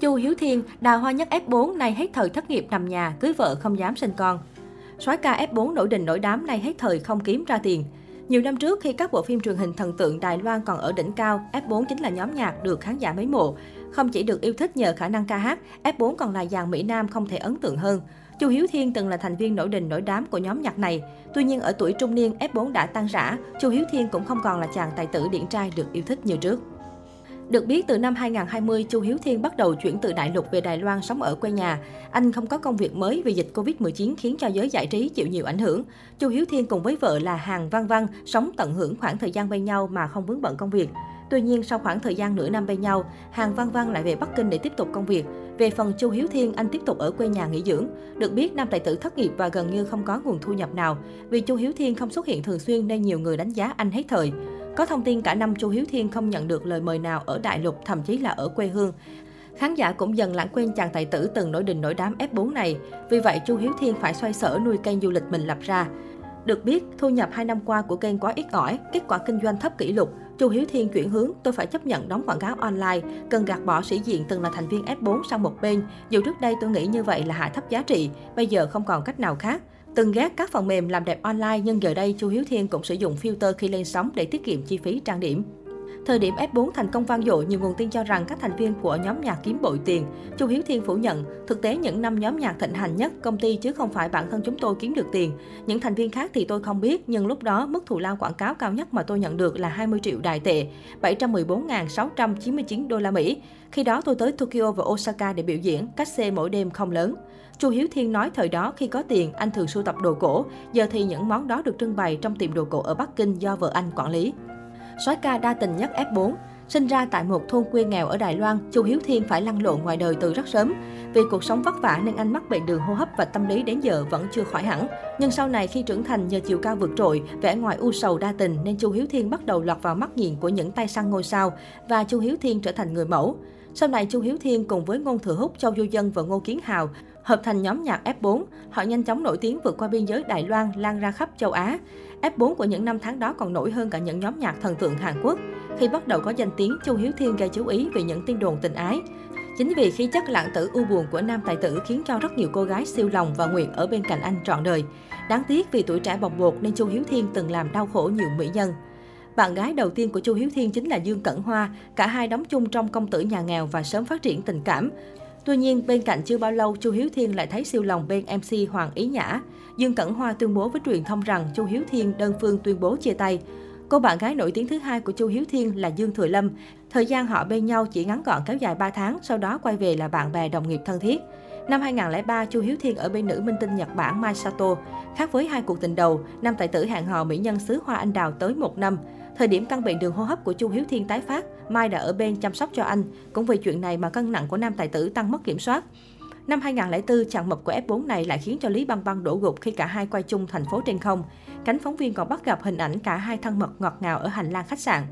Chu Hiếu Thiên, đào hoa nhất F4 nay hết thời thất nghiệp nằm nhà, cưới vợ không dám sinh con. Soái ca F4 nổi đình nổi đám nay hết thời không kiếm ra tiền. Nhiều năm trước, khi các bộ phim truyền hình thần tượng Đài Loan còn ở đỉnh cao, F4 chính là nhóm nhạc được khán giả mấy mộ. Không chỉ được yêu thích nhờ khả năng ca hát, F4 còn là dàn Mỹ Nam không thể ấn tượng hơn. Chu Hiếu Thiên từng là thành viên nổi đình nổi đám của nhóm nhạc này. Tuy nhiên ở tuổi trung niên, F4 đã tan rã, Chu Hiếu Thiên cũng không còn là chàng tài tử điển trai được yêu thích như trước. Được biết, từ năm 2020, Chu Hiếu Thiên bắt đầu chuyển từ Đại Lục về Đài Loan sống ở quê nhà. Anh không có công việc mới vì dịch Covid-19 khiến cho giới giải trí chịu nhiều ảnh hưởng. Chu Hiếu Thiên cùng với vợ là Hàng Văn Văn sống tận hưởng khoảng thời gian bên nhau mà không vướng bận công việc. Tuy nhiên, sau khoảng thời gian nửa năm bên nhau, Hàng Văn Văn lại về Bắc Kinh để tiếp tục công việc. Về phần Chu Hiếu Thiên, anh tiếp tục ở quê nhà nghỉ dưỡng. Được biết, nam tài tử thất nghiệp và gần như không có nguồn thu nhập nào. Vì Chu Hiếu Thiên không xuất hiện thường xuyên nên nhiều người đánh giá anh hết thời. Có thông tin cả năm Chu Hiếu Thiên không nhận được lời mời nào ở đại lục, thậm chí là ở quê hương. Khán giả cũng dần lãng quên chàng tài tử từng nổi đình nổi đám F4 này. Vì vậy, Chu Hiếu Thiên phải xoay sở nuôi kênh du lịch mình lập ra. Được biết, thu nhập 2 năm qua của kênh quá ít ỏi, kết quả kinh doanh thấp kỷ lục. Chu Hiếu Thiên chuyển hướng, tôi phải chấp nhận đóng quảng cáo online, cần gạt bỏ sĩ diện từng là thành viên F4 sang một bên. Dù trước đây tôi nghĩ như vậy là hạ thấp giá trị, bây giờ không còn cách nào khác. Từng ghét các phần mềm làm đẹp online nhưng giờ đây Chu Hiếu Thiên cũng sử dụng filter khi lên sóng để tiết kiệm chi phí trang điểm. Thời điểm F4 thành công vang dội, nhiều nguồn tin cho rằng các thành viên của nhóm nhạc kiếm bội tiền. Chu Hiếu Thiên phủ nhận, thực tế những năm nhóm nhạc thịnh hành nhất, công ty chứ không phải bản thân chúng tôi kiếm được tiền. Những thành viên khác thì tôi không biết, nhưng lúc đó mức thù lao quảng cáo cao nhất mà tôi nhận được là 20 triệu đài tệ, 714.699 đô la Mỹ. Khi đó tôi tới Tokyo và Osaka để biểu diễn, cách xe mỗi đêm không lớn. Chu Hiếu Thiên nói thời đó khi có tiền, anh thường sưu tập đồ cổ, giờ thì những món đó được trưng bày trong tiệm đồ cổ ở Bắc Kinh do vợ anh quản lý sói ca đa tình nhất F4. Sinh ra tại một thôn quê nghèo ở Đài Loan, Chu Hiếu Thiên phải lăn lộn ngoài đời từ rất sớm. Vì cuộc sống vất vả nên anh mắc bệnh đường hô hấp và tâm lý đến giờ vẫn chưa khỏi hẳn. Nhưng sau này khi trưởng thành nhờ chiều cao vượt trội, vẻ ngoài u sầu đa tình nên Chu Hiếu Thiên bắt đầu lọt vào mắt nhìn của những tay săn ngôi sao và Chu Hiếu Thiên trở thành người mẫu. Sau này Chu Hiếu Thiên cùng với Ngôn Thừa Húc, Châu Du Dân và Ngô Kiến Hào hợp thành nhóm nhạc F4. Họ nhanh chóng nổi tiếng vượt qua biên giới Đài Loan, lan ra khắp châu Á. F4 của những năm tháng đó còn nổi hơn cả những nhóm nhạc thần tượng Hàn Quốc. Khi bắt đầu có danh tiếng, Chu Hiếu Thiên gây chú ý vì những tin đồn tình ái. Chính vì khí chất lãng tử u buồn của nam tài tử khiến cho rất nhiều cô gái siêu lòng và nguyện ở bên cạnh anh trọn đời. Đáng tiếc vì tuổi trẻ bồng bột nên Chu Hiếu Thiên từng làm đau khổ nhiều mỹ nhân. Bạn gái đầu tiên của Chu Hiếu Thiên chính là Dương Cẩn Hoa. Cả hai đóng chung trong công tử nhà nghèo và sớm phát triển tình cảm. Tuy nhiên, bên cạnh chưa bao lâu, Chu Hiếu Thiên lại thấy siêu lòng bên MC Hoàng Ý Nhã. Dương Cẩn Hoa tuyên bố với truyền thông rằng Chu Hiếu Thiên đơn phương tuyên bố chia tay. Cô bạn gái nổi tiếng thứ hai của Chu Hiếu Thiên là Dương Thừa Lâm. Thời gian họ bên nhau chỉ ngắn gọn kéo dài 3 tháng, sau đó quay về là bạn bè đồng nghiệp thân thiết. Năm 2003, Chu Hiếu Thiên ở bên nữ minh tinh Nhật Bản Mai Sato. Khác với hai cuộc tình đầu, nam tài tử hẹn hò mỹ nhân xứ Hoa Anh Đào tới một năm. Thời điểm căn bệnh đường hô hấp của Chu Hiếu Thiên tái phát, Mai đã ở bên chăm sóc cho anh. Cũng vì chuyện này mà cân nặng của nam tài tử tăng mất kiểm soát. Năm 2004, chàng mập của F4 này lại khiến cho Lý Băng Băng đổ gục khi cả hai quay chung thành phố trên không. Cánh phóng viên còn bắt gặp hình ảnh cả hai thân mật ngọt ngào ở hành lang khách sạn.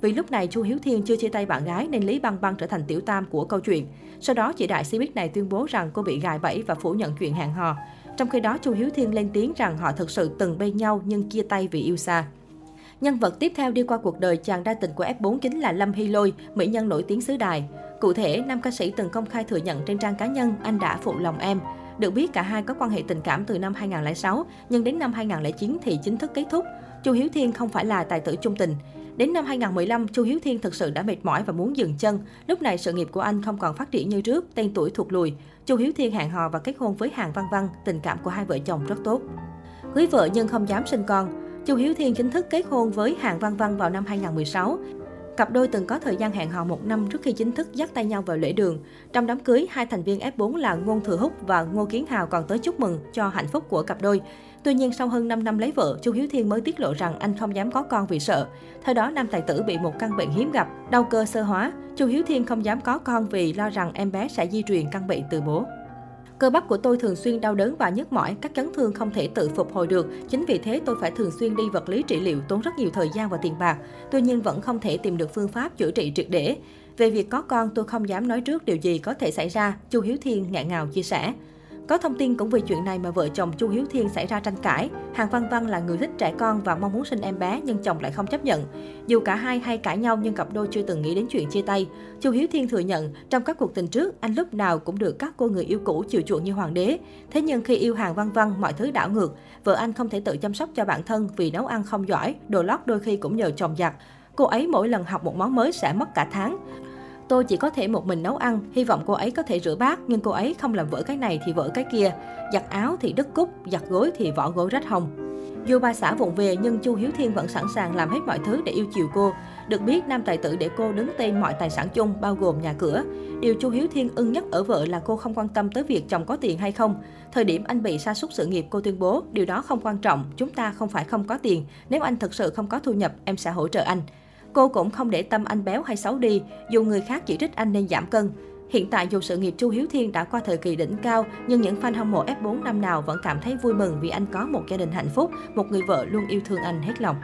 Vì lúc này Chu Hiếu Thiên chưa chia tay bạn gái nên Lý Băng Băng trở thành tiểu tam của câu chuyện. Sau đó, chị đại Cbiz này tuyên bố rằng cô bị gài bẫy và phủ nhận chuyện hẹn hò. Trong khi đó, Chu Hiếu Thiên lên tiếng rằng họ thực sự từng bên nhau nhưng chia tay vì yêu xa. Nhân vật tiếp theo đi qua cuộc đời chàng đa tình của F4 chính là Lâm Hy Lôi, mỹ nhân nổi tiếng xứ đài. Cụ thể, nam ca sĩ từng công khai thừa nhận trên trang cá nhân anh đã phụ lòng em. Được biết cả hai có quan hệ tình cảm từ năm 2006, nhưng đến năm 2009 thì chính thức kết thúc. Chu Hiếu Thiên không phải là tài tử chung tình. Đến năm 2015, Chu Hiếu Thiên thực sự đã mệt mỏi và muốn dừng chân. Lúc này sự nghiệp của anh không còn phát triển như trước, tên tuổi thụt lùi. Chu Hiếu Thiên hẹn hò và kết hôn với Hàng Văn Văn, tình cảm của hai vợ chồng rất tốt. Cưới vợ nhưng không dám sinh con. Chu Hiếu Thiên chính thức kết hôn với Hạng Văn Văn vào năm 2016. Cặp đôi từng có thời gian hẹn hò một năm trước khi chính thức dắt tay nhau vào lễ đường. Trong đám cưới, hai thành viên F4 là Ngôn Thừa Húc và Ngô Kiến Hào còn tới chúc mừng cho hạnh phúc của cặp đôi. Tuy nhiên, sau hơn 5 năm lấy vợ, Chu Hiếu Thiên mới tiết lộ rằng anh không dám có con vì sợ. Theo đó, nam tài tử bị một căn bệnh hiếm gặp, đau cơ sơ hóa. Chu Hiếu Thiên không dám có con vì lo rằng em bé sẽ di truyền căn bệnh từ bố. Cơ bắp của tôi thường xuyên đau đớn và nhức mỏi, các chấn thương không thể tự phục hồi được. Chính vì thế tôi phải thường xuyên đi vật lý trị liệu tốn rất nhiều thời gian và tiền bạc. Tuy nhiên vẫn không thể tìm được phương pháp chữa trị triệt để. Về việc có con, tôi không dám nói trước điều gì có thể xảy ra, Chu Hiếu Thiên ngạn ngào chia sẻ. Có thông tin cũng vì chuyện này mà vợ chồng Chu Hiếu Thiên xảy ra tranh cãi. Hàng Văn Văn là người thích trẻ con và mong muốn sinh em bé nhưng chồng lại không chấp nhận. Dù cả hai hay cãi nhau nhưng cặp đôi chưa từng nghĩ đến chuyện chia tay. Chu Hiếu Thiên thừa nhận trong các cuộc tình trước anh lúc nào cũng được các cô người yêu cũ chiều chuộng như hoàng đế. Thế nhưng khi yêu Hàng Văn Văn mọi thứ đảo ngược. Vợ anh không thể tự chăm sóc cho bản thân vì nấu ăn không giỏi, đồ lót đôi khi cũng nhờ chồng giặt. Cô ấy mỗi lần học một món mới sẽ mất cả tháng. Tôi chỉ có thể một mình nấu ăn, hy vọng cô ấy có thể rửa bát, nhưng cô ấy không làm vỡ cái này thì vỡ cái kia. Giặt áo thì đứt cúc, giặt gối thì vỏ gối rách hồng. Dù bà xã vụng về nhưng Chu Hiếu Thiên vẫn sẵn sàng làm hết mọi thứ để yêu chiều cô. Được biết, nam tài tử để cô đứng tên mọi tài sản chung, bao gồm nhà cửa. Điều Chu Hiếu Thiên ưng nhất ở vợ là cô không quan tâm tới việc chồng có tiền hay không. Thời điểm anh bị sa sút sự nghiệp, cô tuyên bố, điều đó không quan trọng, chúng ta không phải không có tiền. Nếu anh thực sự không có thu nhập, em sẽ hỗ trợ anh. Cô cũng không để tâm anh béo hay xấu đi, dù người khác chỉ trích anh nên giảm cân. Hiện tại dù sự nghiệp Chu Hiếu Thiên đã qua thời kỳ đỉnh cao, nhưng những fan hâm mộ F4 năm nào vẫn cảm thấy vui mừng vì anh có một gia đình hạnh phúc, một người vợ luôn yêu thương anh hết lòng.